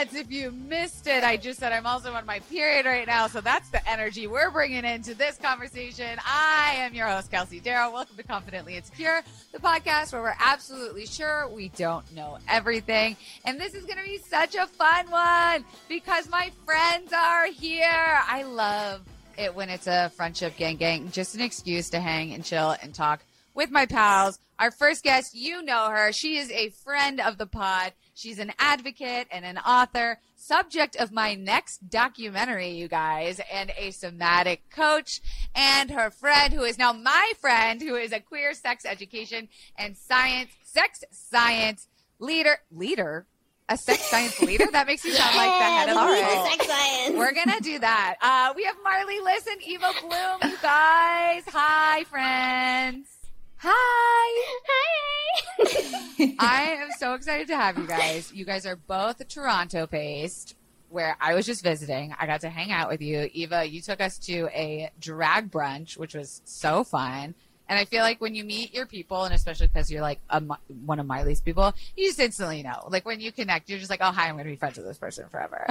nuts if you missed it. I just said I'm also on my period right now. So that's the energy we're bringing into this conversation. I am your host, Kelsey Darragh. Welcome to Confidently Insecure, the podcast where we're absolutely sure we don't know everything. And this is going to be such a fun one because my friends are here. I love it when it's a friendship gang gang, just an excuse to hang and chill and talk with my pals. Our first guest, you know her. She is a friend of the pod. She's an advocate and an author, subject of my next documentary, you guys, and a somatic coach, and her friend, who is now my friend, who is a queer sex education and science, sex science leader, leader, a sex science leader? That makes you sound like the head of the world. Sex science. We're gonna do that. Uh, we have Marlee Liss and, Eva Bloom, you guys. Hi, friends. Hi. Hi. I am so excited to have you guys. You guys are both Toronto based, where I was just visiting. I got to hang out with you. Eva, you took us to a drag brunch, which was so fun. And I feel like when you meet your people, and especially because you're like a, one of Miley's people, you just instantly know. Like when you connect, you're just like, oh, hi, I'm going to be friends with this person forever.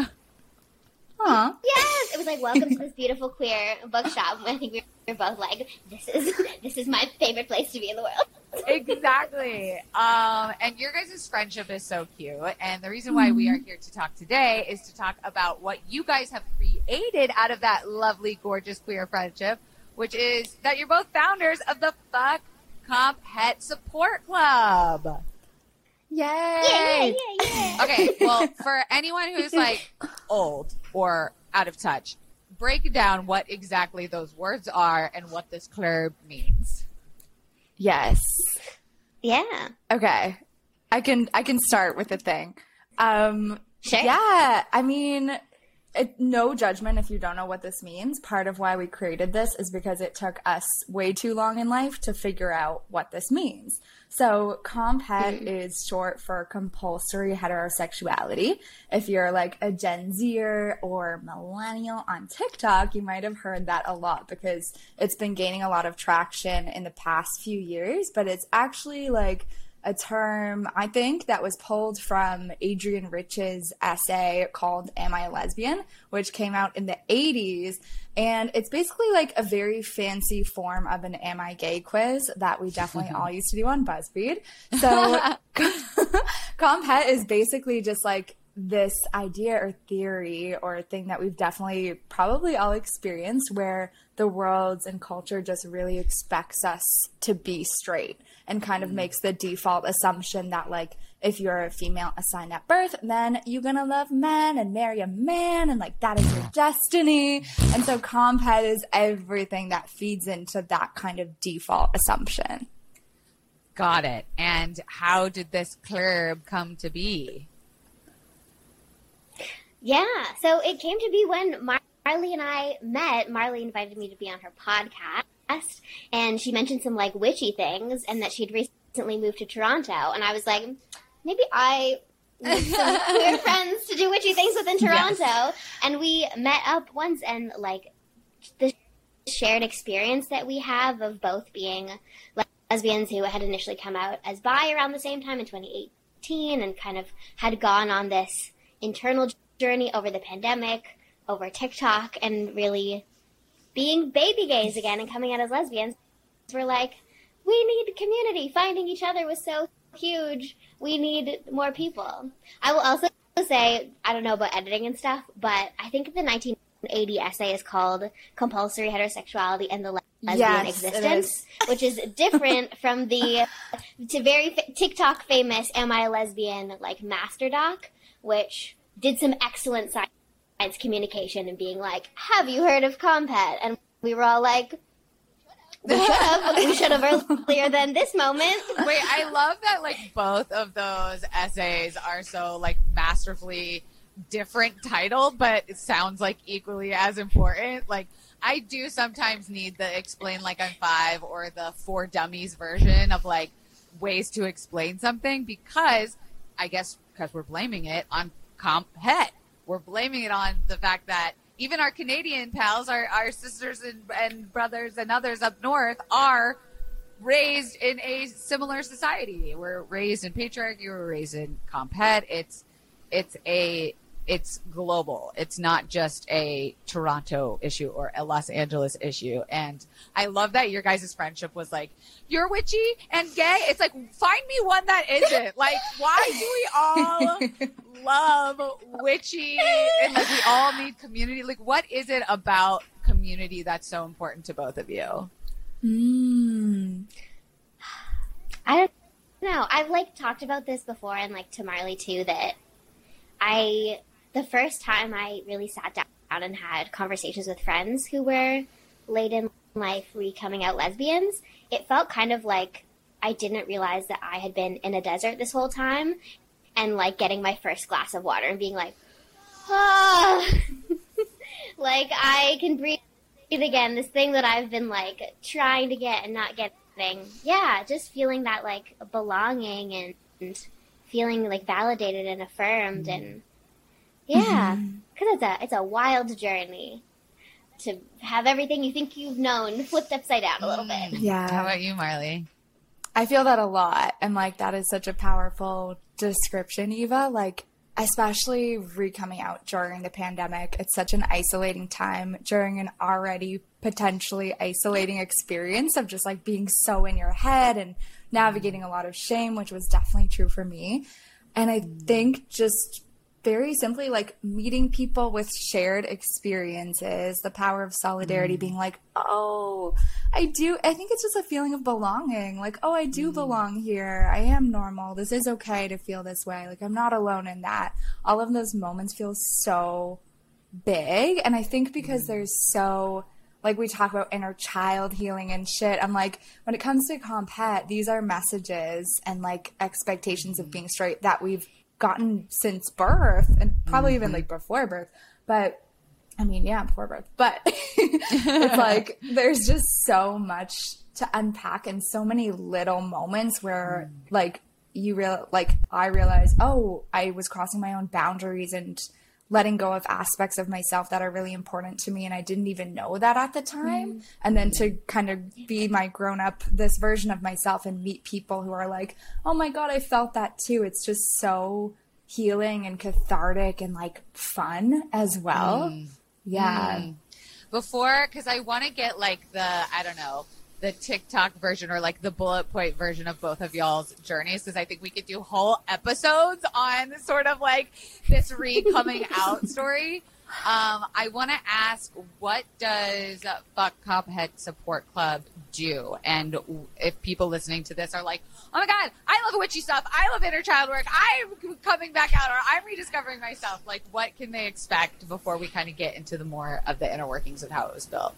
Aww. Yes, it was like welcome to this beautiful queer bookshop. I think we were both like, this is this is my favorite place to be in the world. exactly. Um, and your guys' friendship is so cute. And the reason why we are here to talk today is to talk about what you guys have created out of that lovely, gorgeous queer friendship, which is that you're both founders of the Fuck Comp Het Support Club. Yay! Yeah, yeah, yeah, okay, well, for anyone who's like old or out of touch, break down what exactly those words are and what this club means. Yes. Yeah. Okay. I can I can start with the thing. Um sure. Yeah, I mean it, no judgment if you don't know what this means. Part of why we created this is because it took us way too long in life to figure out what this means. So, comp het mm-hmm. is short for compulsory heterosexuality. If you're like a Gen Zer or millennial on TikTok, you might have heard that a lot because it's been gaining a lot of traction in the past few years, but it's actually like a term I think that was pulled from Adrienne Rich's essay called Am I a Lesbian, which came out in the 80s. And it's basically like a very fancy form of an Am I gay quiz that we definitely all used to do on BuzzFeed. So Comp Het is basically just like this idea or theory or thing that we've definitely probably all experienced where the world and culture just really expects us to be straight and kind of mm. makes the default assumption that like if you're a female assigned at birth, then you're gonna love men and marry a man and like that is your destiny. And so comp het is everything that feeds into that kind of default assumption. Got it. And how did this club come to be? Yeah, so it came to be when Marlee and I met. Marlee invited me to be on her podcast, and she mentioned some like witchy things, and that she'd recently moved to Toronto. And I was like, maybe I some queer friends to do witchy things within Toronto. Yes. And we met up once, and like the shared experience that we have of both being lesbians who had initially come out as bi around the same time in 2018, and kind of had gone on this internal journey over the pandemic, over TikTok, and really being baby gays again and coming out as lesbians. We're like, we need community. Finding each other was so huge. We need more people. I will also say, I don't know about editing and stuff, but I think the 1980 essay is called Compulsory Heterosexuality and the Lesbian yes, Existence, which is different from the to very TikTok famous Am I a Lesbian like master doc, which did some excellent science communication and being like, "Have you heard of comp het?" And we were all like, "We should have. we should have earlier than this moment." Wait, I love that. Like both of those essays are so like masterfully different titled, but it sounds like equally as important. Like I do sometimes need the explain like I'm five or the for dummies version of like ways to explain something because I guess because we're blaming it on comp het. We're blaming it on the fact that even our Canadian pals, our, our sisters and, and brothers and others up north are raised in a similar society. We're raised in patriarchy. We're raised in comp het. It's, it's a, it's global. It's not just a Toronto issue or a Los Angeles issue. And I love that your guys' friendship was like, you're witchy and gay. It's like, find me one that isn't. Like, why do we all love witchy and like we all need community? Like, what is it about community that's so important to both of you? Mm. I don't know. I've like talked about this before and like to Marlee too that I the first time I really sat down and had conversations with friends who were late in life re coming out lesbians, it felt kind of like I didn't realize that I had been in a desert this whole time and like getting my first glass of water and being like, oh, like I can breathe again. This thing that I've been like trying to get and not getting. Yeah, just feeling that like belonging and, and feeling like validated and affirmed and yeah, because mm-hmm. it's a it's a wild journey to have everything you think you've known flipped upside down a little bit. Mm. Yeah. How about you, Marlee? I feel that a lot, and like that is such a powerful description, Eva. Like especially re coming out during the pandemic. It's such an isolating time during an already potentially isolating experience of just like being so in your head and navigating a lot of shame, which was definitely true for me. And I think just very simply like meeting people with shared experiences, the power of solidarity, mm. being like, oh, I do. I think it's just a feeling of belonging. Like, oh, I do mm. belong here. I am normal. This is okay to feel this way. Like, I'm not alone in that. All of those moments feel so big. And I think because mm. there's so, like we talk about inner child healing and shit. I'm like, when it comes to comp het, these are messages and like expectations of mm. being straight that we've gotten since birth and probably mm-hmm. even like before birth. But I mean, yeah, before birth. But it's like there's just so much to unpack and so many little moments where mm. like you real like I realize, oh, I was crossing my own boundaries and letting go of aspects of myself that are really important to me and I didn't even know that at the time mm. and then to kind of be my grown up this version of myself and meet people who are like oh my god I felt that too it's just so healing and cathartic and like fun as well mm. yeah mm. before cuz I want to get like the I don't know the TikTok version or like the bullet point version of both of y'all's journeys because I think we could do whole episodes on sort of like this re coming out story. Um, I want to ask, what does Fuck Comp Het Support Club do? And if people listening to this are like, oh my God, I love witchy stuff. I love inner child work. I'm coming back out or I'm rediscovering myself. Like, what can they expect before we kind of get into the more of the inner workings of how it was built?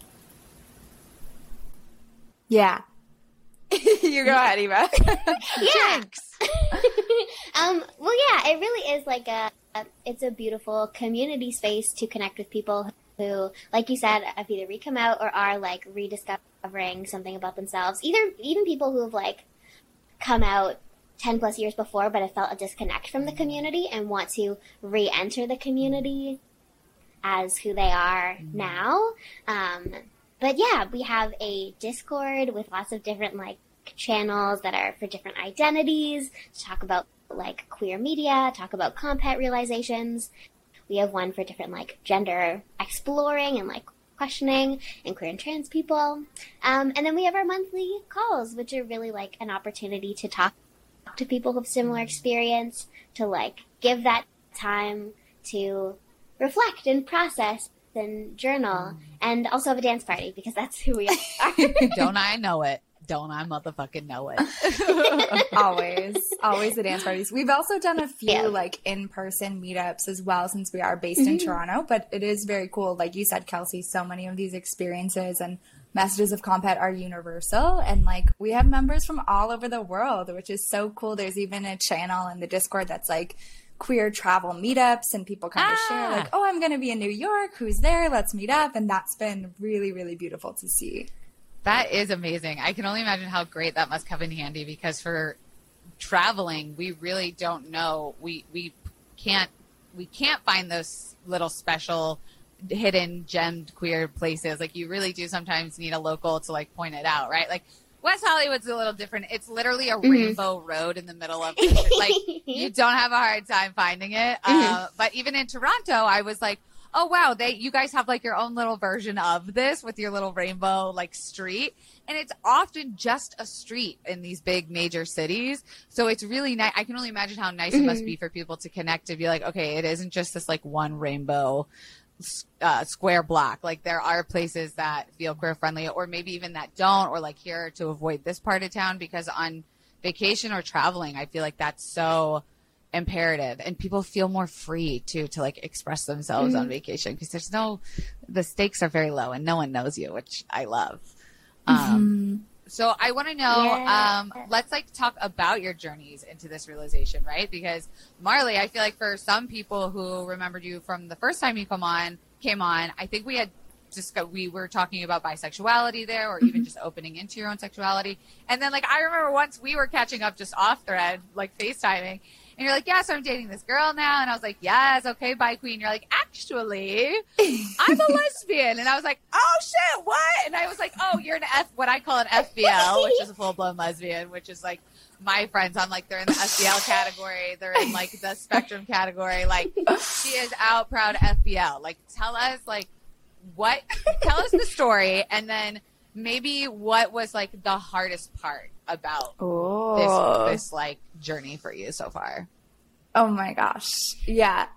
Yeah. you go ahead, Eva. yeah. um, well, yeah, it really is like a, a, it's a beautiful community space to connect with people who, like you said, have either re-come out or are like rediscovering something about themselves. Either even people who have like come out 10 plus years before but have felt a disconnect from the community and want to re-enter the community as who they are mm-hmm. now. Um, but yeah, we have a Discord with lots of different like channels that are for different identities to talk about like queer media, talk about comp het realizations. We have one for different like gender exploring and like questioning and queer and trans people. Um, and then we have our monthly calls, which are really like an opportunity to talk to people with similar experience, to like give that time to reflect and process and journal, and also have a dance party because that's who we are. Don't I know it? Don't I motherfucking know it? always, always the dance parties. We've also done a few yeah. like in person meetups as well since we are based mm-hmm. in Toronto, but it is very cool. Like you said, Kelsey, so many of these experiences and messages of comp het are universal and like we have members from all over the world which is so cool there's even a channel in the discord that's like queer travel meetups and people kind of ah. share like, oh, I'm going to be in New York. Who's there? Let's meet up. And that's been really, really beautiful to see. That is amazing. I can only imagine how great that must come in handy because for traveling, we really don't know. We we can't we can't find those little special hidden gemmed queer places. Like you really do sometimes need a local to like point it out, right? Like West Hollywood's a little different. It's literally a mm-hmm. rainbow road in the middle of it. like you don't have a hard time finding it. Mm-hmm. Uh, but even in Toronto, I was like, oh wow, they you guys have like your own little version of this with your little rainbow like street. And it's often just a street in these big major cities. So it's really nice. I can only imagine how nice mm-hmm. it must mm-hmm. be for people to connect to be like, okay, it isn't just this like one rainbow uh, square block. Like there are places that feel queer friendly, or maybe even that don't, or like here to avoid this part of town because on vacation or traveling, I feel like that's so imperative and people feel more free too to like express themselves mm-hmm. on vacation because there's no the stakes are very low and no one knows you which i love mm-hmm. um so i want to know yeah. um let's like talk about your journeys into this realization right because marlee i feel like for some people who remembered you from the first time you come on came on i think we had just we were talking about bisexuality there or even mm-hmm. just opening into your own sexuality and then like i remember once we were catching up just off thread like facetiming and you're like, yeah, so I'm dating this girl now. And I was like, yes, okay, bye, queen. You're like, actually, I'm a lesbian. And I was like, oh shit, what? And I was like, oh, you're an F, what I call an FBL, which is a full blown lesbian, which is like my friends. I'm like, they're in the FBL category. They're in like the spectrum category. Like, she is out proud FBL. Like, tell us, like, what, tell us the story. And then maybe what was like the hardest part about this this like journey for you so far? Oh my gosh. Yeah.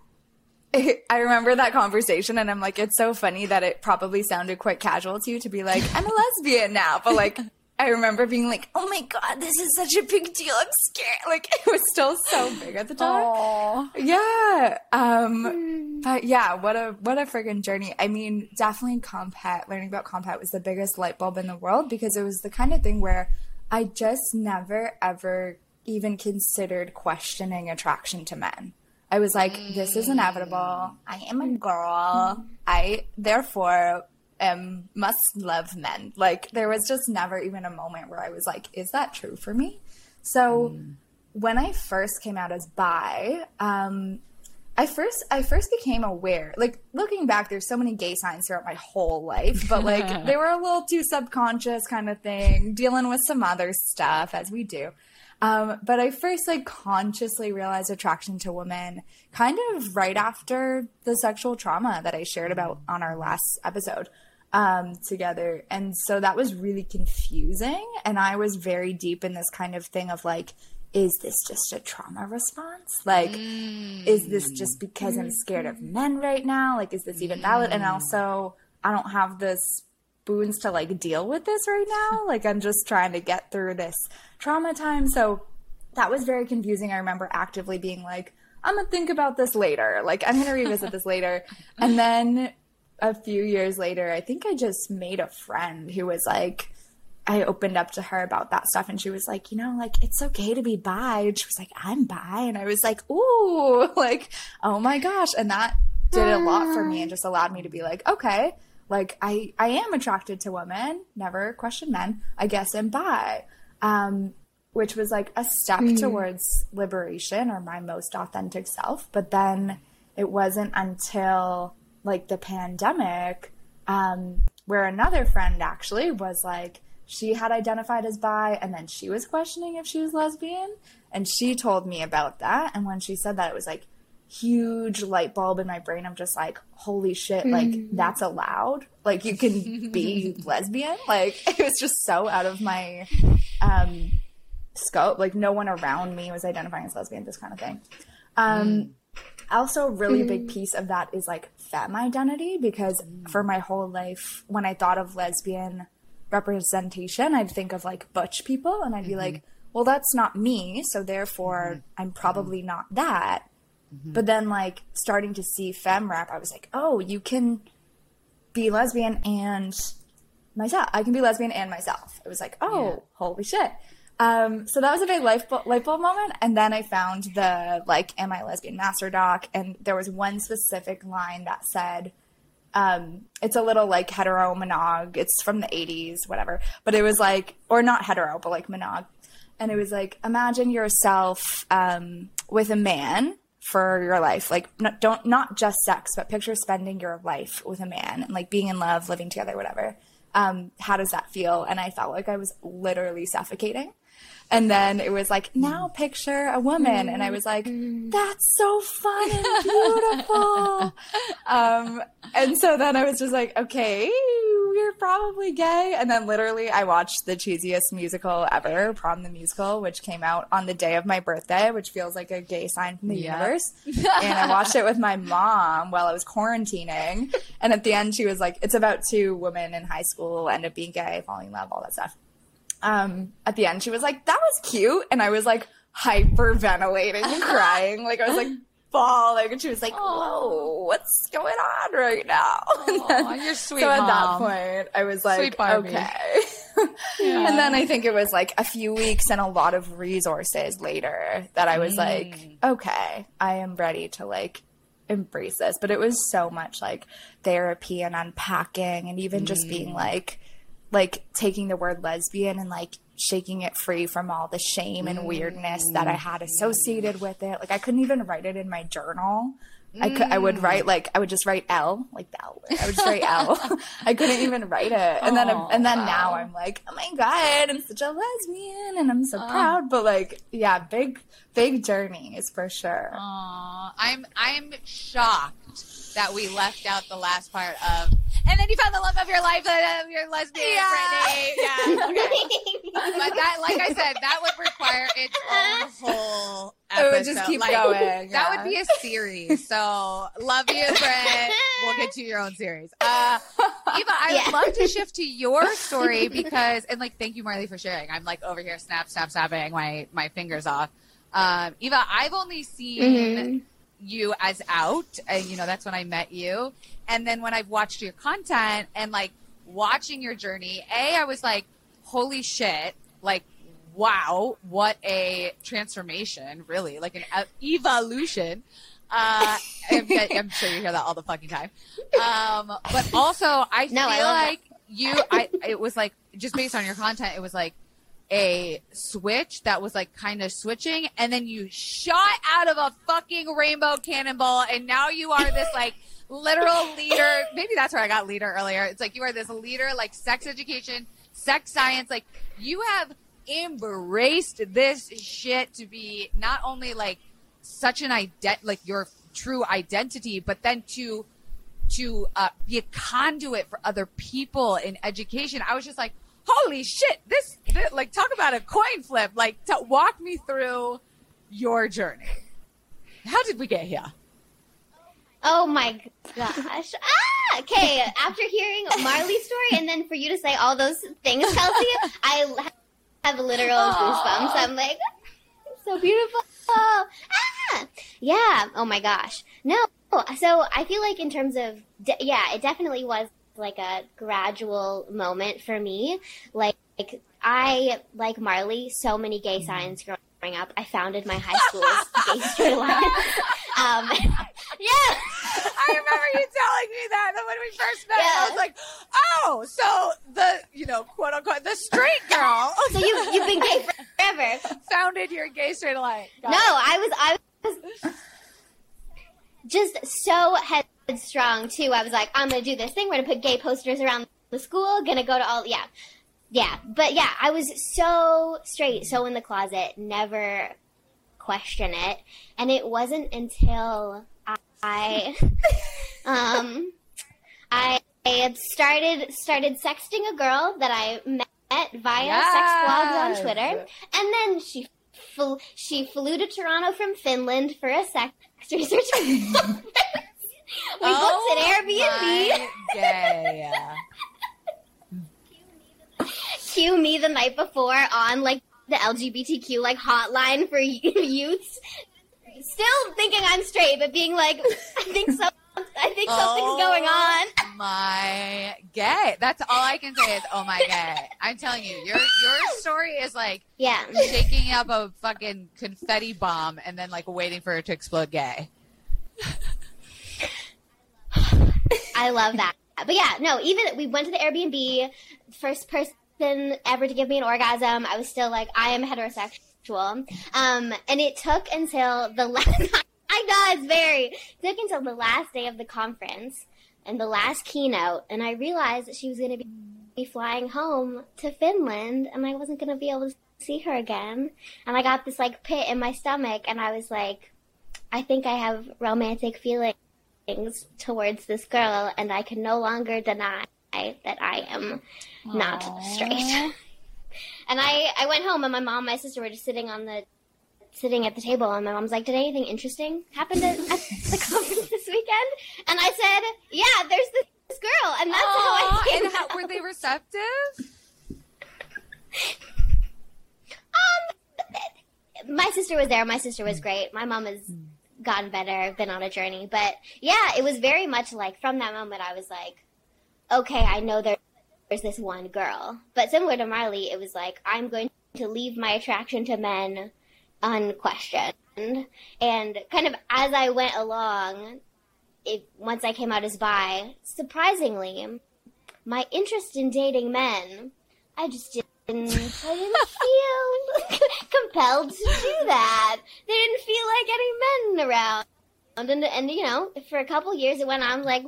I remember that conversation and I'm like, it's so funny that it probably sounded quite casual to you to be like, I'm a lesbian now. But like, I remember being like, oh my God, this is such a big deal. I'm scared. Like, it was still so big at the time. Aww. Yeah. Um, but yeah, what a, what a friggin' journey. I mean, definitely Comp Het, learning about Comp Het was the biggest light bulb in the world because it was the kind of thing where I just never ever even considered questioning attraction to men. I was like, this is inevitable. I am a girl. I therefore am must love men. Like there was just never even a moment where I was like, is that true for me? So mm. when I first came out as bi, um, I first I first became aware. Like looking back, there's so many gay signs throughout my whole life, but like they were a little too subconscious kind of thing, dealing with some other stuff as we do. Um, but I first like consciously realized attraction to women kind of right after the sexual trauma that I shared about on our last episode um, together. And so that was really confusing. And I was very deep in this kind of thing of like, is this just a trauma response? Like, mm. is this just because I'm scared of men right now? Like, is this even valid? And also, I don't have the spoons to like deal with this right now. Like, I'm just trying to get through this trauma time. So that was very confusing. I remember actively being like, I'm gonna think about this later. Like, I'm gonna revisit this later. And then a few years later, I think I just made a friend who was like, I opened up to her about that stuff and she was like, you know, like it's okay to be bi. And she was like, I'm bi. And I was like, ooh, like, oh my gosh. And that did a lot for me and just allowed me to be like, okay, like I, I am attracted to women, never question men. I guess I'm bi. Um, which was like a step mm. towards liberation or my most authentic self. But then it wasn't until like the pandemic, um, where another friend actually was like, she had identified as bi and then she was questioning if she was lesbian and she told me about that and when she said that it was like huge light bulb in my brain i'm just like holy shit like mm-hmm. that's allowed like you can be lesbian like it was just so out of my um scope like no one around me was identifying as lesbian this kind of thing um mm. also a really mm. big piece of that is like femme identity because mm. for my whole life when i thought of lesbian representation, I'd think of like butch people and I'd be mm-hmm. like, well, that's not me. So therefore, mm-hmm. I'm probably mm-hmm. not that. Mm-hmm. But then, like, starting to see femme rap, I was like, oh, you can be lesbian and myself. I can be lesbian and myself. It was like, oh, yeah. holy shit. Um, so that was a big light bulb, light bulb moment. And then I found the, like, Am I Lesbian Master Doc? And there was one specific line that said, um, it's a little like hetero monog. It's from the 80s, whatever. But it was like, or not hetero, but like monog. And it was like, imagine yourself um, with a man for your life. Like, not, don't not just sex, but picture spending your life with a man and like being in love, living together, whatever. Um, how does that feel? And I felt like I was literally suffocating. And then it was like, now picture a woman. And I was like, that's so fun and beautiful. um, and so then I was just like, okay, you're probably gay. And then literally I watched the cheesiest musical ever, Prom the Musical, which came out on the day of my birthday, which feels like a gay sign from the Yeah. universe. and I watched it with my mom while I was quarantining. And at the end, she was like, it's about two women in high school end up being gay, falling in love, all that stuff um, at the end, she was like, that was cute. And I was like hyperventilating and crying. Like I was like bawling. And she was like, whoa, what's going on right now? And then- you're sweet, so at that point, I was like, okay. And then I think it was like a few weeks and a lot of resources later that I was like, Mm. okay, I am ready to like embrace this. But it was so much like therapy and unpacking and even just being Mm. like, like taking the word lesbian and like shaking it free from all the shame and weirdness that I had associated with it. Like I couldn't even write it in my journal. I could, I would write like I would just write L like the L word. I would just write L. I couldn't even write it, and then Oh, and then now I'm like, oh my god, I'm such a lesbian, and I'm so proud. But like, yeah, big big journey is for sure. Aw, I'm I'm shocked that we left out the last part of. And then you found the love of your life, uh, your lesbian, Yeah. Brittany. Yeah. Okay. but that, like I said, that would require its own whole It would just keep Like, going. That would be a series. So love you, Britt. We'll get to your own series. Uh, Eva, I Yeah. would love to shift to your story because, and like, thank you, Marlee, for sharing. I'm like over here, snap, snap, snapping my my fingers off. Um, Eva, I've only seen Mhm. you as out, and you know that's when I met you. And then when I've watched your content and like watching your journey, a I was like, holy shit, like wow, what a transformation, really, like an e- evolution. Uh, I'm, I'm sure you hear that all the fucking time. Um, but also, I No, feel I love that. like you, I, it was like just based on your content, it was like a switch that was like kind of switching, and then you shot out of a fucking rainbow cannonball, and now you are this like literal leader. Maybe that's where I got leader earlier. It's like you are this leader, like sex education, sex science. Like you have embraced this shit to be not only like such an ident, like your true identity, but then to to uh, be a conduit for other people in education. I was just like, holy shit, this, this like talk about a coin flip. Like, to walk me through your journey. How did we get here? Oh my gosh. Ah! Okay, after hearing Marlee's story and then for you to say all those things, Kelsey, I have literal goosebumps. I'm like, so beautiful. Ah! Yeah. Oh my gosh. No. So I feel like in terms of, de- yeah, it definitely was like a gradual moment for me. Like, I, like Marlee, so many gay signs growing up. I founded my high school's gay straight alliance. Um, yeah. I remember you telling me that, when we first met, I was like, oh, so the, you know, quote unquote, the straight girl So you you've been gay forever. founded your gay straight alliance. Got No, it. I was I was just so headstrong too. I was like, I'm gonna do this thing. We're gonna put gay posters around the school. Gonna go to all yeah, yeah. But yeah, I was so straight, so in the closet, never question it. And it wasn't until I um I had started started sexting a girl that I met via sex blogs on Twitter, and then she flew, she flew to Toronto from Finland for a sex research we booked an Airbnb. Oh my Gay. Cue me the night before on like the LGBTQ like hotline for youths. Still thinking I'm straight, but being like, I think so. I think something's oh going on. My gay. That's all I can say is, oh my gay. I'm telling you, your your story is like Yeah. shaking up a fucking confetti bomb and then like waiting for it to explode gay. I love that. But yeah, no, even we went to the Airbnb, first person ever to give me an orgasm. I was still like, I am heterosexual. Um, and it took until the last, I know it's very, it took until the last day of the conference and the last keynote. And I realized that she was going to be flying home to Finland and I wasn't going to be able to see her again. And I got this like pit in my stomach and I was like, I think I have romantic feelings towards this girl and I can no longer deny that I am Aww. not straight. and I, I went home and my mom and my sister were just sitting on the sitting at the table and my mom's like, Did anything interesting happen at, at the conference this weekend? And I said, Yeah, there's this girl and that's Aww, how I came and how, were they receptive? um my sister was there. My sister was great. My mom has gotten better, been on a journey. But yeah, it was very much like from that moment I was like, okay, I know there's this one girl. But similar to Marlee, it was like, I'm going to leave my attraction to men unquestioned. And kind of as I went along, it, once I came out as bi, surprisingly, my interest in dating men, I just didn't, I didn't feel compelled to do that. They didn't feel like any men around. And, and you know, for a couple years it went on like,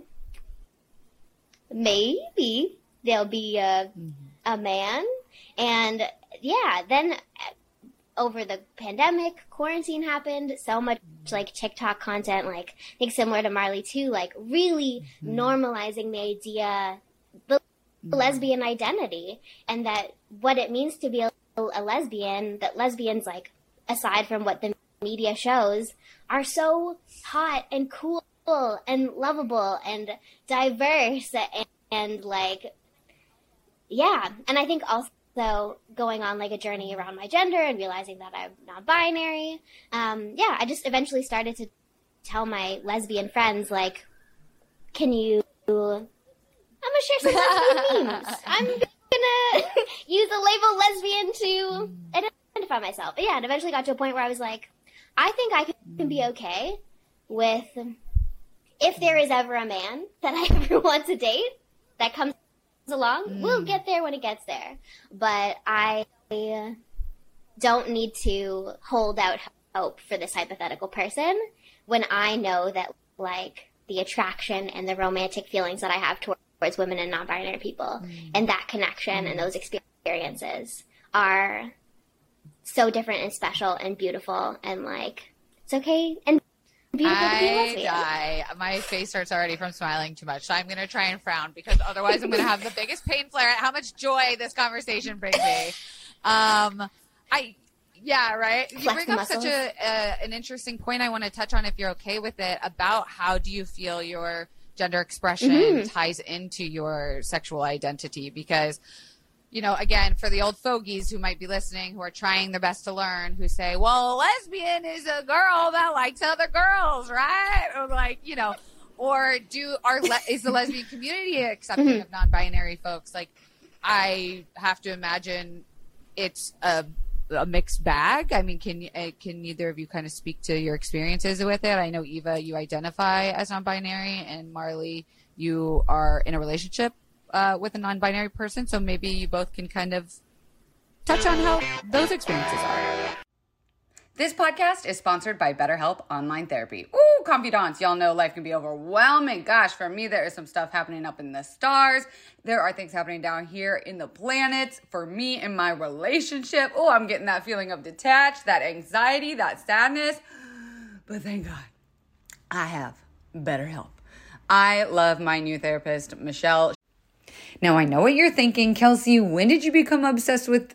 maybe there'll be a, mm-hmm. a man. And yeah, then over the pandemic, quarantine happened, so much like TikTok content, like I think similar to Marlee too, like really mm-hmm. normalizing the idea, the mm-hmm. lesbian identity, and that what it means to be a, a lesbian, that lesbians like aside from what the media shows, are so hot and cool and lovable and diverse and, and like yeah. And i think also going on like a journey around my gender and realizing that i'm non-binary um, yeah i just eventually started to tell my lesbian friends like can you i'm gonna share some lesbian memes. I'm gonna use the label lesbian to identify myself. But yeah and eventually got to a point where i was like i think i can be okay with if there is ever a man that I ever want to date that comes along, mm. we'll get there when it gets there. But I don't need to hold out hope for this hypothetical person when I know that like the attraction and the romantic feelings that I have towards women and non-binary people mm. and that connection mm. and those experiences are so different and special and beautiful and like it's okay and I die. My face hurts already from smiling too much. So I'm going to try and frown because otherwise I'm going to have the biggest pain flare at how much joy this conversation brings me. Um, I, yeah, right. You bring up such a, a, an interesting point. I want to touch on if you're okay with it about how do you feel your gender expression mm-hmm. ties into your sexual identity because you know, again, for the old fogies who might be listening, who are trying their best to learn, who say, well, a lesbian is a girl that likes other girls, right? Or like, you know, or do our le- is the lesbian community accepting mm-hmm. of non-binary folks? Like, I have to imagine it's a a mixed bag. I mean, can uh, can either of you kind of speak to your experiences with it? I know Eva, you identify as non-binary, and Marlee, you are in a relationship uh, with a non-binary person. So maybe you both can kind of touch on how those experiences are. This podcast is sponsored by BetterHelp Online Therapy. Ooh, confidants, y'all know life can be overwhelming. Gosh, for me, there is some stuff happening up in the stars. There are things happening down here in the planets. For me in my relationship, oh, I'm getting that feeling of detached, that anxiety, that sadness. But thank God, I have BetterHelp. I love my new therapist, Michelle. Now, I know what you're thinking, Kelsey. When did you become obsessed with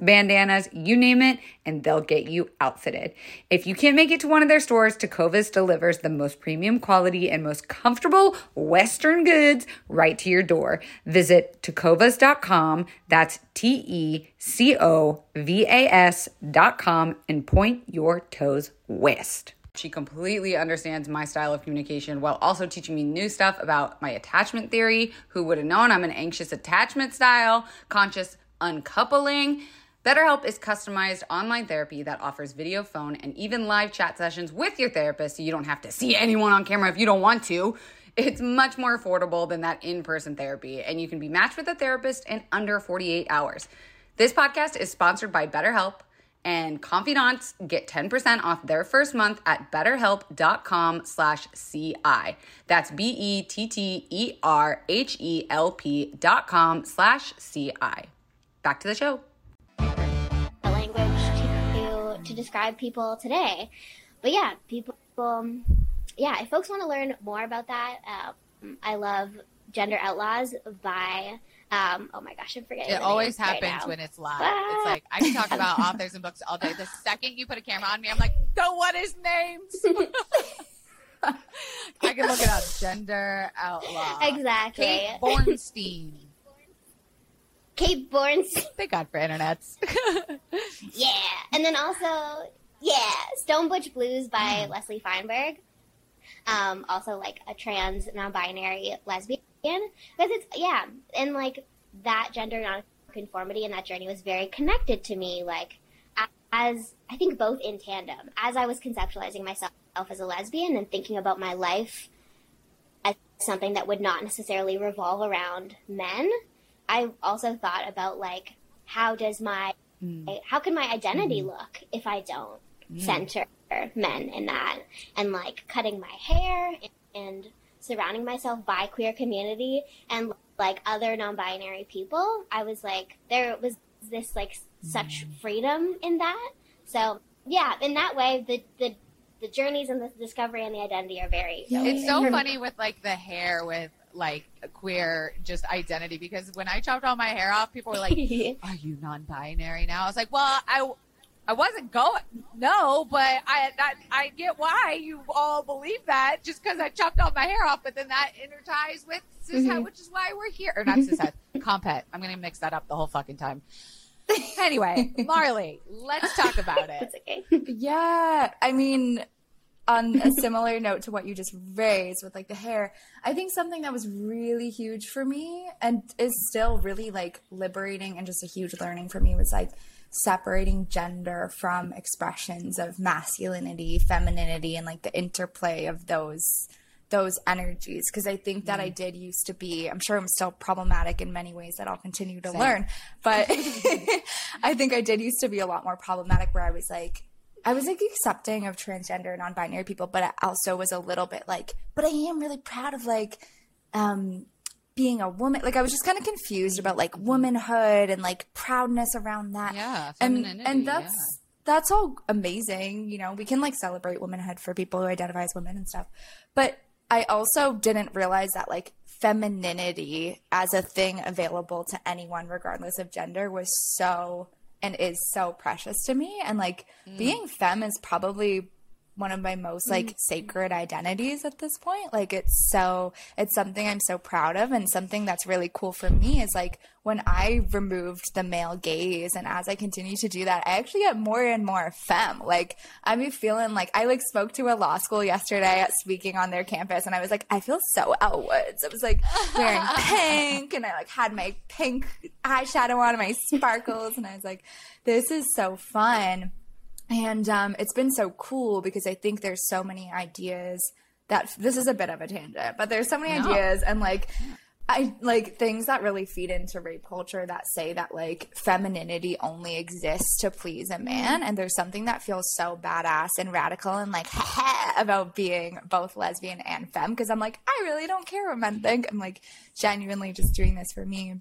bandanas, you name it, and they'll get you outfitted. If you can't make it to one of their stores, Tecovas delivers the most premium quality and most comfortable Western goods right to your door. Visit tecovas.com. That's T E C O V A S.com and point your toes west. She completely understands my style of communication while also teaching me new stuff about my attachment theory. Who would have known I'm an anxious attachment style, conscious uncoupling. BetterHelp is customized online therapy that offers video, phone, and even live chat sessions with your therapist so you don't have to see anyone on camera if you don't want to. It's much more affordable than that in person therapy, and you can be matched with a therapist in under 48 hours. This podcast is sponsored by BetterHelp, and confidants get 10% off their first month at betterhelp.com slash CI. That's B-E-T-T-E-R-H-E-L-P dot com slash CI. Back to the show. a language to to describe people today. But yeah, people. Um, yeah, if folks want to learn more about that, um, I love Gender Outlaws by. Um, oh my gosh, I'm forgetting. It the always name right happens now. when it's live. Ah. It's like I can talk about authors and books all day. The second you put a camera on me, I'm like, go what is names? I can look it up. Gender outlaw. Exactly. Kate Bornstein. Kate Borns. Thank God for internets. Yeah, and then also yeah, Stone Butch Blues Mm. by Leslie Feinberg. Um, also like a trans non-binary lesbian because it's yeah, and like that gender nonconformity and that journey was very connected to me. Like as I think both in tandem as I was conceptualizing myself as a lesbian and thinking about my life as something that would not necessarily revolve around men. I also thought about like how does my hmm. how can my identity hmm. look if I don't hmm. center men in that and like cutting my hair and surrounding myself by queer community and like other non-binary people? I was like there was this like such freedom in that. So yeah in that way the the the journeys and the discovery and the identity are very It's so funny with like the hair with like queer just identity because when I chopped all my hair off, people were like, "Are you non-binary now?" I was like, "Well, I." I wasn't going, no, but I that, I get why you all believe that just because I chopped all my hair off, but then that interties with cishet, mm-hmm. which is why we're here. Or not cishet, comp het. I'm going to mix that up the whole fucking time. Anyway, Marlee, let's talk about it. it's okay Yeah, I mean, on a similar note to what you just raised with like the hair, I think something that was really huge for me and is still really like liberating and just a huge learning for me was like separating gender from expressions of masculinity, femininity, and like the interplay of those those energies. Because I think that I mm. did used to be I'm sure I'm still problematic in many ways that I'll continue to learn but I think I did used to be a lot more problematic where I was like I was like accepting of transgender non-binary people but I also was a little bit like but I am really proud of like um being a woman like I was just kind of confused about like womanhood and like proudness around that Yeah, and and that's yeah. that's all amazing. You know, we can like celebrate womanhood for people who identify as women and stuff. But I also didn't realize that like femininity as a thing available to anyone, regardless of gender, was so and is so precious to me. And like mm. being femme is probably one of my most like mm-hmm. sacred identities at this point. Like it's so it's something I'm so proud of and something that's really cool for me is like when I removed the male gaze and as I continue to do that, I actually get more and more femme. Like I be feeling like I like spoke to a law school yesterday at speaking on their campus and I was like, I feel so outwards. I was like wearing pink and I like had my pink eyeshadow on my sparkles and I was like, this is so fun. And um, it's been so cool because I think there's so many ideas that this is a bit of a tangent, but there's so many ideas and like I like things that really feed into rape culture that say that like femininity only exists to please a man. And there's something that feels so badass and radical and like about being both lesbian and femme. Cause I'm like, I really don't care what men think. I'm like genuinely just doing this for me.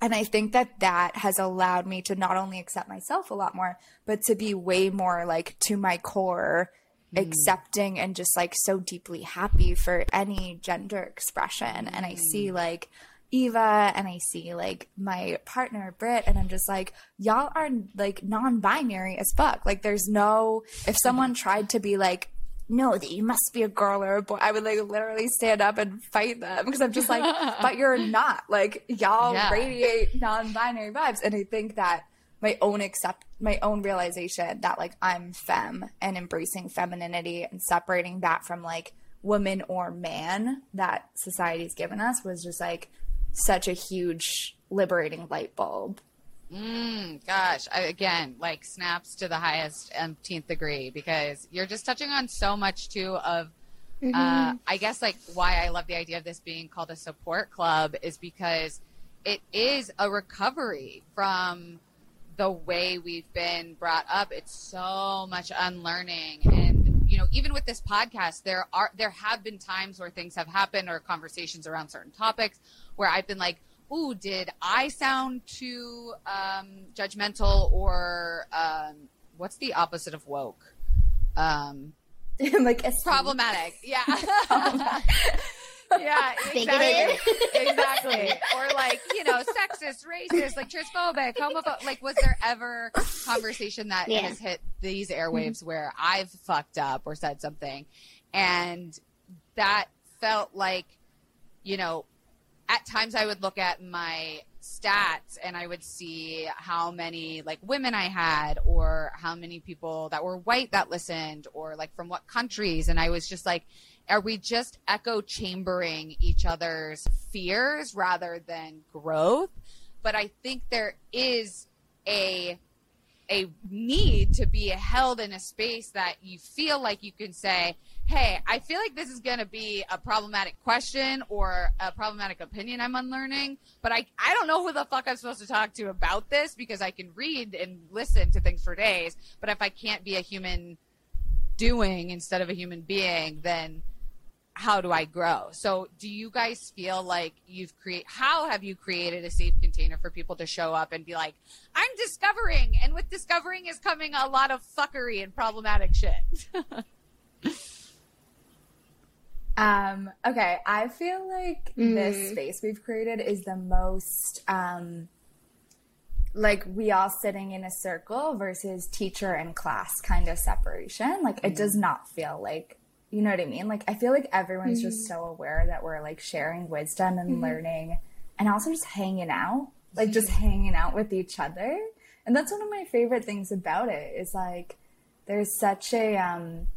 And I think that that has allowed me to not only accept myself a lot more, but to be way more like to my core mm. accepting and just like so deeply happy for any gender expression. Mm. And I see mm. like Eva and I see like my partner Britt and I'm just like y'all are like non-binary as fuck. Like there's no if someone tried to be like no that you must be a girl or a boy I would like literally stand up and fight them because I'm just like but you're not. Like y'all yeah. radiate non-binary vibes and I think that my own accept my own realization that like I'm femme and embracing femininity and separating that from like woman or man that society's given us was just like such a huge liberating light bulb. Mm, gosh, I, again, like snaps to the highest umpteenth degree because you're just touching on so much too of, mm-hmm. uh, I guess like why I love the idea of this being called a support club is because it is a recovery from the way we've been brought up. It's so much unlearning and you know, even with this podcast, there are there have been times where things have happened or conversations around certain topics where I've been like, "Ooh, did I sound too um, judgmental or um, what's the opposite of woke?" Um, like it's problematic. Yeah. yeah, exactly. exactly. Or like, you know, sexist, racist, like transphobic, homophobic. Like, was there ever conversation that yeah. has hit these airwaves mm-hmm. where I've fucked up or said something and that felt like, you know, at times I would look at my stats and I would see how many like women I had or how many people that were white that listened or like from what countries and I was just like are we just echo chambering each other's fears rather than growth? But I think there is a a need to be held in a space that you feel like you can say, hey, I feel like this is going to be a problematic question or a problematic opinion I'm unlearning, but I, I don't know who the fuck I'm supposed to talk to about this because I can read and listen to things for days. But if I can't be a human doing instead of a human being, then how do I grow? So do you guys feel like you've created, how have you created a safe container for people to show up and be like, I'm discovering and with discovering is coming a lot of fuckery and problematic shit. um okay, I feel like mm. this space we've created is the most um like we all sitting in a circle versus teacher and class kind of separation. Like it does not feel like you know what I mean? Like I feel like everyone's mm-hmm. just so aware that we're like sharing wisdom and mm-hmm. learning and also just hanging out, like just hanging out with each other. And that's one of my favorite things about it is like there's such a um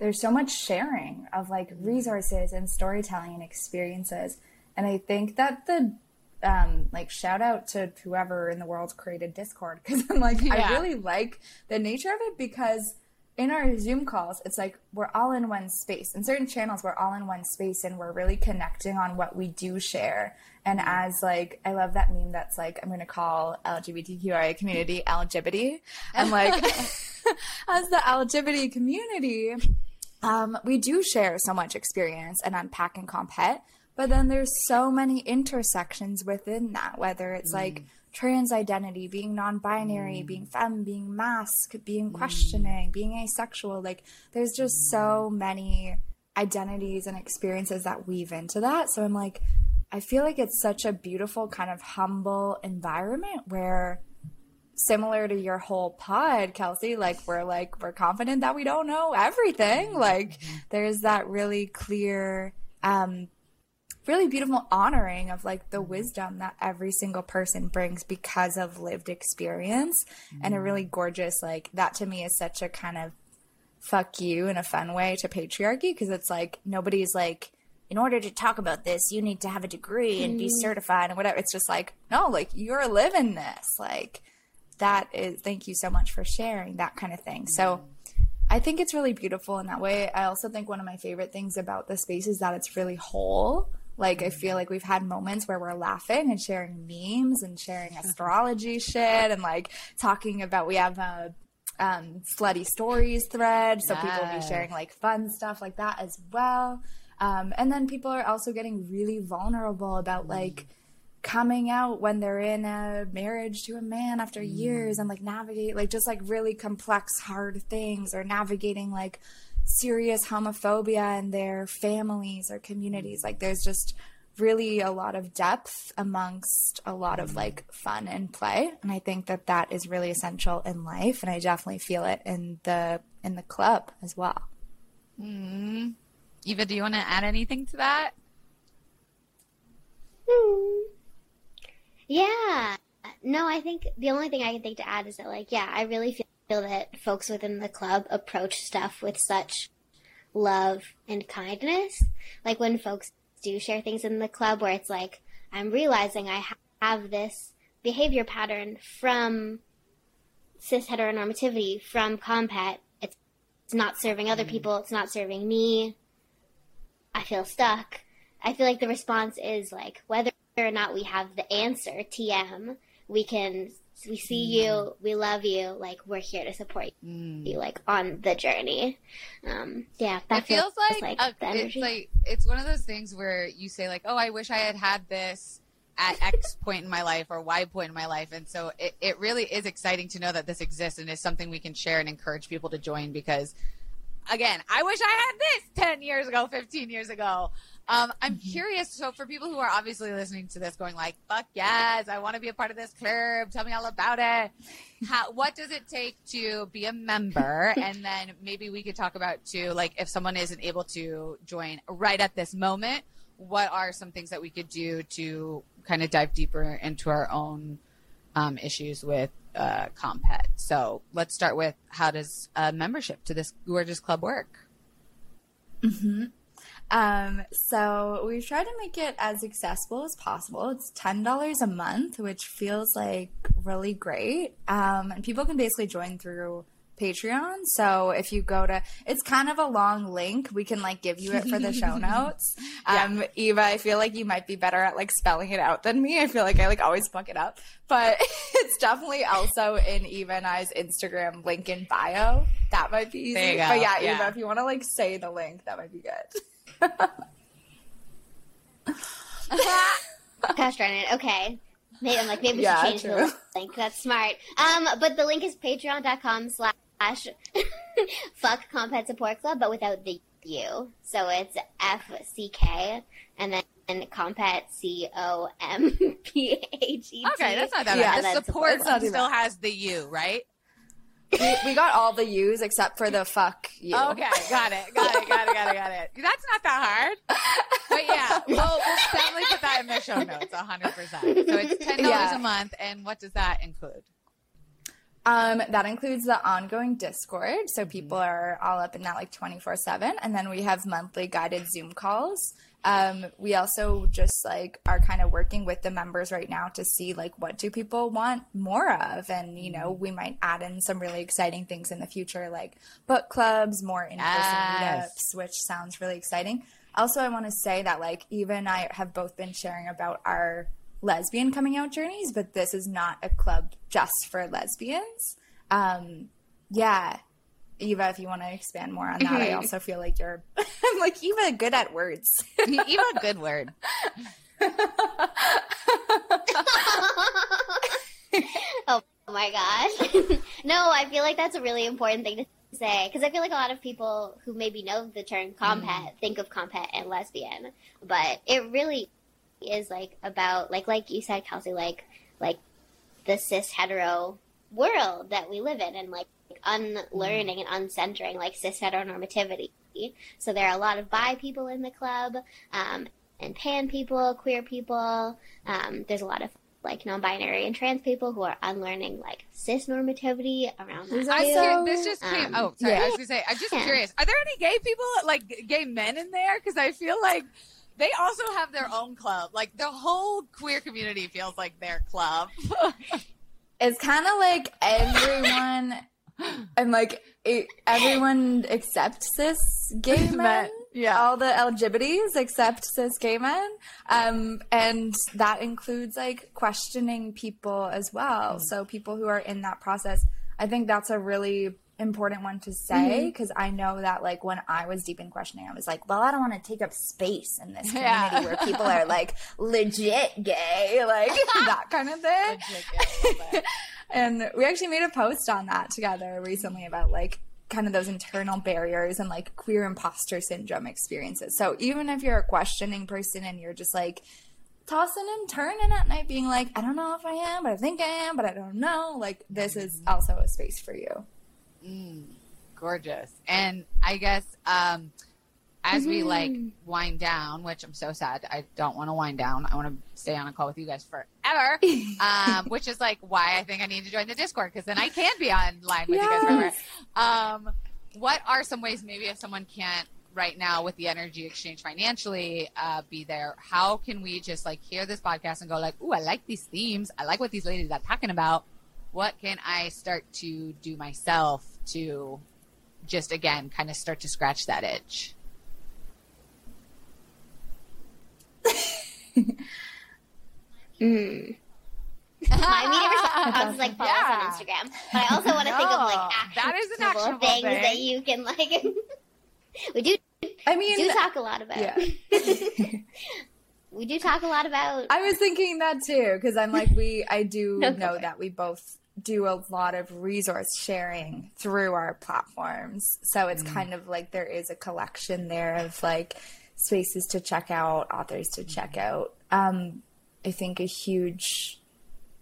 there's so much sharing of like mm-hmm. resources and storytelling and experiences. And I think that the um, like shout out to whoever in the world created Discord because I'm like yeah. I really like the nature of it because in our Zoom calls, it's like we're all in one space. In certain channels, we're all in one space and we're really connecting on what we do share. And as like, I love that meme that's like, I'm going to call LGBTQIA community LGBT. And like, as the LGBT community, um, we do share so much experience and unpack and comp het. But then there's so many intersections within that, whether it's mm. like, trans identity, being non-binary, mm. being femme, being masc, being mm. questioning, being asexual. Like there's just so many identities and experiences that weave into that. So I'm like, I feel like it's such a beautiful kind of humble environment where similar to your whole pod, Kelsey, like we're like we're confident that we don't know everything. Like mm-hmm. there's that really clear um really beautiful honoring of like the mm-hmm. wisdom that every single person brings because of lived experience mm-hmm. and a really mm-hmm. gorgeous like that to me is such a kind of fuck you in a fun way to patriarchy because it's like nobody's like in order to talk about this you need to have a degree and be certified and whatever it's just like no like you're living this like that is thank you so much for sharing that kind of thing so I think it's really beautiful in that way. I also think one of my favorite things about the space is that it's really whole Like I feel like we've had moments where we're laughing and sharing memes and sharing astrology shit and like talking about we have a um, slutty stories thread, so people will be sharing like fun stuff like that as well. Um, and then people are also getting really vulnerable about like coming out when they're in a marriage to a man after mm-hmm. years and like navigate like just like really complex hard things or navigating like serious homophobia in their families or communities. Like there's just really a lot of depth amongst a lot of mm-hmm. like fun and play. And i think that that is really essential in life. And i definitely feel it in the in the club as well. Mm-hmm. Eva, do you want to add anything to that? Hmm. Yeah. No, I think the only thing I can think to add is that, like, yeah, I really feel, that folks within the club approach stuff with such love and kindness. Like, when folks do share things in the club where it's like, I'm realizing I have this behavior pattern from cis heteronormativity, from comp het. It's, it's not serving other mm-hmm. people, it's not serving me. I feel stuck. I feel like the response is like whether or not we have the answer, TM, we can we see you, we love you, like we're here to support you, like on the journey. Um, yeah, that it feels like, a- the it's like it's one of those things where you say like, "Oh, I wish I had had this at X point in my life or Y point in my life," and so it, it really is exciting to know that this exists and is something we can share and encourage people to join because. Again, I wish I had this 10 years ago, 15 years ago. Um, I'm curious. So, for people who are obviously listening to this, going like, "Fuck yes, I want to be a part of this club. Tell me all about it." How, what does it take to be a member? and then maybe we could talk about too, like if someone isn't able to join right at this moment, what are some things that we could do to kind of dive deeper into our own um, issues with uh, Comp Het? So let's start with how does uh, membership to this gorgeous club work? Um, so we've tried to make it as accessible as possible. It's ten dollars a month, which feels like really great. Um, and people can basically join through Patreon. So if you go to, it's kind of a long link. We can like give you it for the show notes. Um, Eva, I feel like you might be better at like spelling it out than me. I feel like I like always fuck it up, but it's definitely also in Eva and I's Instagram link in bio. That might be easy. But yeah, Yeah. Eva, if you want to like say the link, that might be good. Gosh darn it. Okay. Maybe I'm like maybe we Yeah, should change true. the link. That's smart. Um, but the link is patreon.com slash fuck comp het support club, but without the U. So it's F C K and then comp het C O M P H E T. Okay, that's not that Yeah, bad. The that's support It's not too still has the U, right? We, we got all the U's except for the fuck you. Okay, got it, got it, got it, got it, got it. That's not that hard. But yeah, we'll, we'll definitely put that in the show notes, hundred percent. So it's ten dollars Yeah. a month, and what does that include? Um, that includes the ongoing Discord, so people are all up in that like twenty four seven, and then we have monthly guided Zoom calls. Um, we also just like are kind of working with the members right now to see like what do people want more of, and you know we might add in some really exciting things in the future, like book clubs, more in person Yes. meetups, which sounds really exciting. Also, I want to say that like Eva and I have both been sharing about our lesbian coming out journeys, but this is not a club just for lesbians. Um, yeah. Eva, if you want to expand more on that, I mm-hmm. also feel like you're, I'm like, Eva, good at words. Eva, good word. oh my gosh. no, I feel like that's a really important thing to say because I feel like a lot of people who maybe know the term comp het mm-hmm. think of comp het and lesbian, but it really is like about like like you said, Kelsey, like like the cis hetero world that we live in and like unlearning and uncentering like cis heteronormativity. So there are a lot of bi people in the club, um, and pan people, queer people. Um, there's a lot of like non-binary and trans people who are unlearning like cis normativity around that. I'm too. This just came. Um, oh, sorry. I was gonna say. I'm just Yeah. curious. Are there any gay people, like gay men, in there? Because I feel like they also have their own club. Like the whole queer community feels like their club. It's kind of like everyone, and like it, everyone accepts this gay men. Yeah. all the LGBTs except cis gay men. Um, and that includes like questioning people as well. So people who are in that process, I think that's a really important one to say because I know that like when I was deep in questioning, I was like, well, I don't want to take up space in this community Yeah. where people are like legit gay, like that kind of thing. Legit, yeah, a little bit. And we actually made a post on that together recently about like kind of those internal barriers and like queer imposter syndrome experiences. So even if you're a questioning person and you're just like tossing and turning at night, being like, I don't know if I am, but I think I am, but I don't know, like this is also a space for you. Gorgeous. And I guess um, as we like wind down, which I'm so sad, I don't want to wind down. I want to stay on a call with you guys forever. um, which is like why I think I need to join the Discord because then I can be online with you guys forever. Um, what are some ways maybe if someone can't right now with the energy exchange financially uh, be there how can we just like hear this podcast and go like ooh i like these themes i like what these ladies are talking about what can i start to do myself to just again kind of start to scratch that itch Mm. My immediate response is like follow us on Instagram, but I also want to think of like No, that is an actionable actionable things thing. that you can like. we do I mean, do talk a lot about. yeah. We do talk a lot about. I was thinking that too because I'm like we I do No, know that we both do a lot of resource sharing through our platforms. So it's kind of like there is a collection there of like spaces to check out, authors to check out. Um I think a huge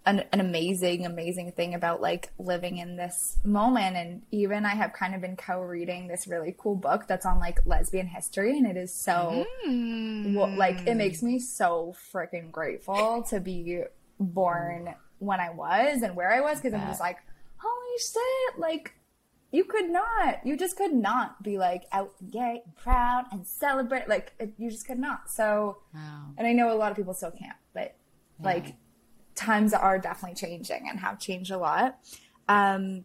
an, an amazing, amazing thing about like living in this moment. And even I have kind of been co reading this really cool book that's on like lesbian history. And it is so, well, like, it makes me so freaking grateful to be born when I was and where I was because I'm just like, holy shit, like, you could not, you just could not be like out and gay and proud and celebrate. Like, it, you just could not. So, wow and I know a lot of people still can't, but like times are definitely changing and have changed a lot. Um,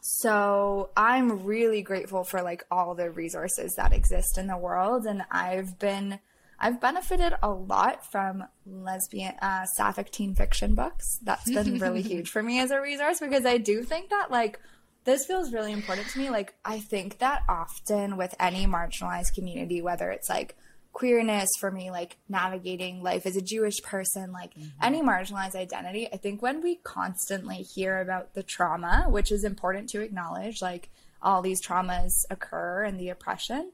so I'm really grateful for like all the resources that exist in the world, and I've been I've benefited a lot from lesbian uh, sapphic teen fiction books. That's been really huge for me as a resource because I do think that like this feels really important to me. Like I think that often with any marginalized community, whether it's like queerness for me, like navigating life as a Jewish person, like any marginalized identity, I think when we constantly hear about the trauma, which is important to acknowledge, like all these traumas occur and the oppression,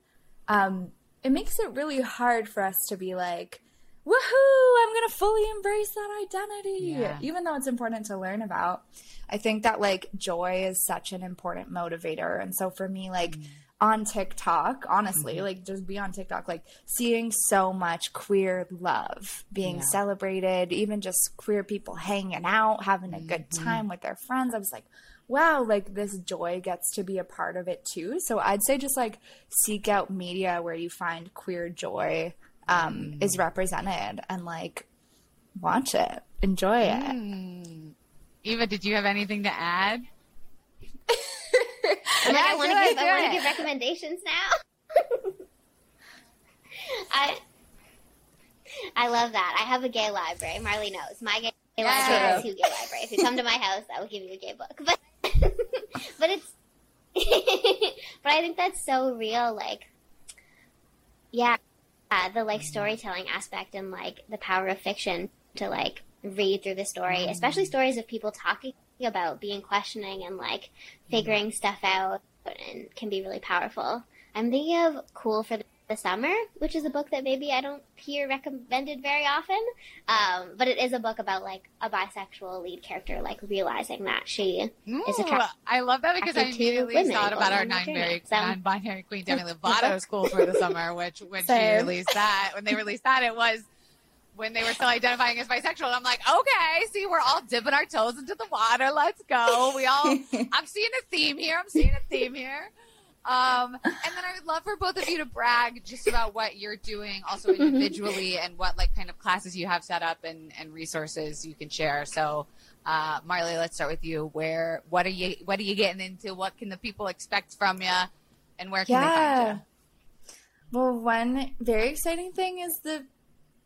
um, it makes it really hard for us to be like, woohoo, I'm going to fully embrace that identity, Yeah. even though it's important to learn about. I think that like joy is such an important motivator. And so for me, like, on TikTok, honestly, mm-hmm. like just be on TikTok, like seeing so much queer love being Yeah. celebrated, even just queer people hanging out, having a good mm-hmm. time with their friends. I was like, wow, like this joy gets to be a part of it too. So I'd say just like seek out media where you find queer joy um, mm-hmm. is represented and like watch it, enjoy it. Mm. eva did you have anything to add I'm like, I want to give, I want to give recommendations now. I, I love that. I have a gay library. Marlee knows my gay library is Who Gay libraries. If you come to my house, I will give you a gay book. But, but it's, but I think that's so real. Like, yeah, uh, the like storytelling aspect and like the power of fiction to like read through the story, especially stories of people talking about being questioning and like figuring stuff out and can be really powerful. I'm thinking of Cool for the Summer, which is a book that maybe I don't hear recommended very often. Um, but it is a book about like a bisexual lead character like realizing that she is attracted I love that because I immediately thought about our non-binary. So- non-binary queen Demi Lovato's Cool for the Summer, which when she released that, when they released that, it was when they were still identifying as bisexual. I'm like, okay, see, we're all dipping our toes into the water. Let's go. We all, I'm seeing a theme here. I'm seeing a theme here. Um, and then I would love for both of you to brag just about what you're doing also individually and what like kind of classes you have set up and, and resources you can share. So, uh, Marlee, let's start with you. Where, what are you, what are you getting into? What can the people expect from you and where can they find Yeah. you? Well, one very exciting thing is the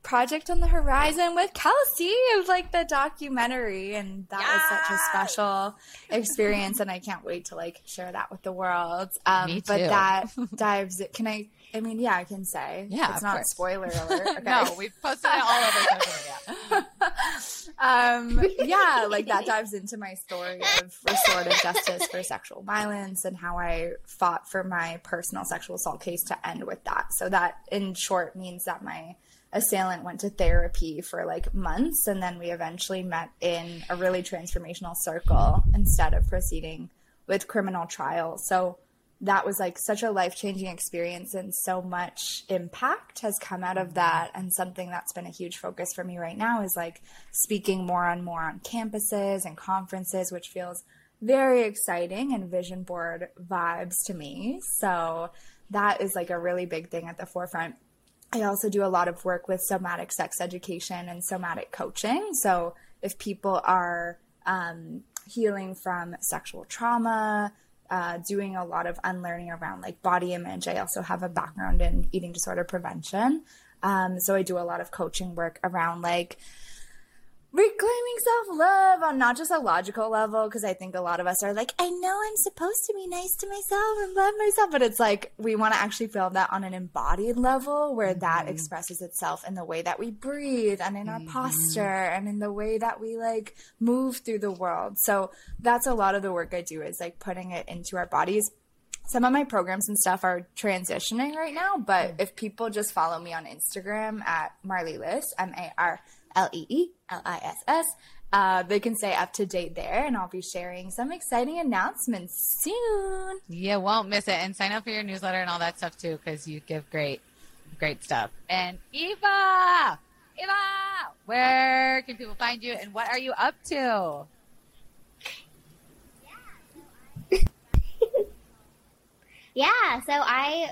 project on the horizon with Kelsey of like the documentary and that yes! was such a special experience and I can't wait to like share that with the world. Um Me too. but that dives can I I mean yeah I can say. Yeah. It's not course. spoiler alert. Okay. no, we've posted it all over social media. um yeah, like that dives into my story of restorative justice for sexual violence and how I fought for my personal sexual assault case to end with that. So that in short means that my assailant went to therapy for like months and then we eventually met in a really transformational circle instead of proceeding with criminal trial. So that was like such a life-changing experience and so much impact has come out of that. And something that's been a huge focus for me right now is like speaking more and more on campuses and conferences which feels very exciting and vision board vibes to me. So that is like a really big thing at the forefront I also do a lot of work with somatic sex education and somatic coaching. So if people are um, healing from sexual trauma, uh, doing a lot of unlearning around like body image. I also have a background in eating disorder prevention. Um, so I do a lot of coaching work around like reclaiming self love on not just a logical level, because I think a lot of us are like, I know I'm supposed to be nice to myself and love myself, but it's like we want to actually feel that on an embodied level where mm-hmm. that expresses itself in the way that we breathe and in our mm-hmm. posture and in the way that we like move through the world. So that's a lot of the work I do is like putting it into our bodies some of my programs and stuff are transitioning right now, but mm. if people just follow me on Instagram at Marlee Liss, M A R L E E L I S S. Uh, they can stay up to date there, and I'll be sharing some exciting announcements soon. You won't miss it, and sign up for your newsletter and all that stuff too, because you give great, great stuff. And Eva, Eva, where can people find you, and what are you up to? Yeah, so I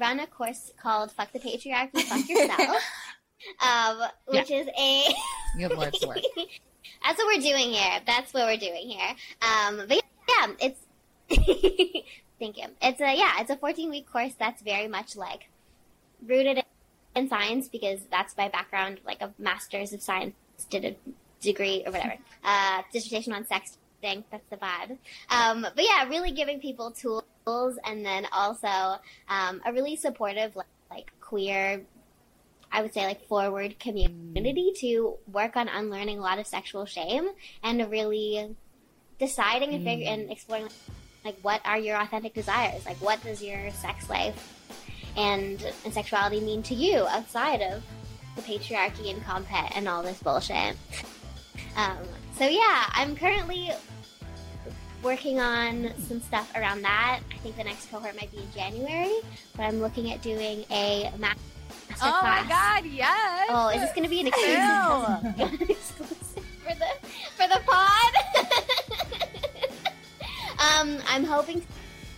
run a course called Fuck the Patriarchy, Fuck Yourself um, which yeah. is a. you have words work. That's what we're doing here. That's what we're doing here. Um, but yeah, it's. thank you. It's a yeah, it's a 14 week course that's very much like rooted in science because that's my background, like a master's of science, did a degree or whatever, uh, dissertation on sexting. That's the vibe. Um, but yeah, really giving people tools and then also um, a really supportive, like, like queer I would say like forward community to work on unlearning a lot of sexual shame and really deciding and figure and exploring like what are your authentic desires? Like what does your sex life and, and sexuality mean to you outside of the patriarchy and comp het and all this bullshit? Um, so yeah, I'm currently working on some stuff around that. I think the next cohort might be in January, but I'm looking at doing a math Oh my god, yes. Oh, is this going to be an exclusive, exclusive for the for the pod? um, I'm hoping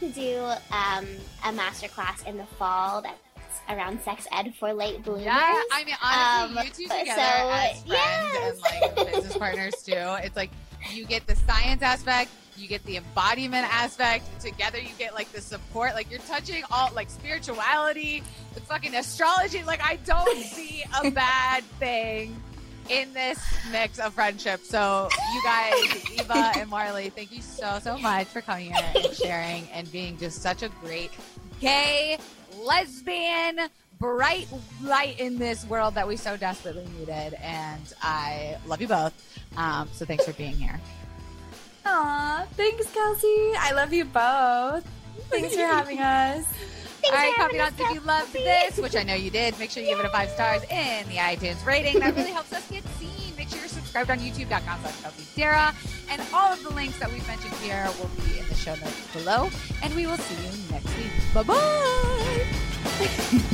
to do um, a master class in the fall that's around sex ed for late bloomers. Yeah, I mean, honestly, um, you two together so, as friends yes. and like business partners too. It's like you get the science aspect, you get the embodiment aspect. Together you get like the support. Like you're touching all like spirituality the fucking astrology. Like i don't see a bad thing in this mix of friendship. So you guys eva and Marlee, thank you so so much for coming here and sharing and being just such a great gay lesbian bright light in this world that we so desperately needed. And i love you both. Um, so thanks for being here Aw, thanks, Kelsey. I love you both. Thanks for having us. All right, confidants, if you loved this, which I know you did, make sure you give it a five stars in the iTunes rating. That really helps us get seen. Make sure you're subscribed on youtube.com slash Kelsey Darragh. And all of the links that we've mentioned here will be in the show notes below. And we will see you next week. Bye bye.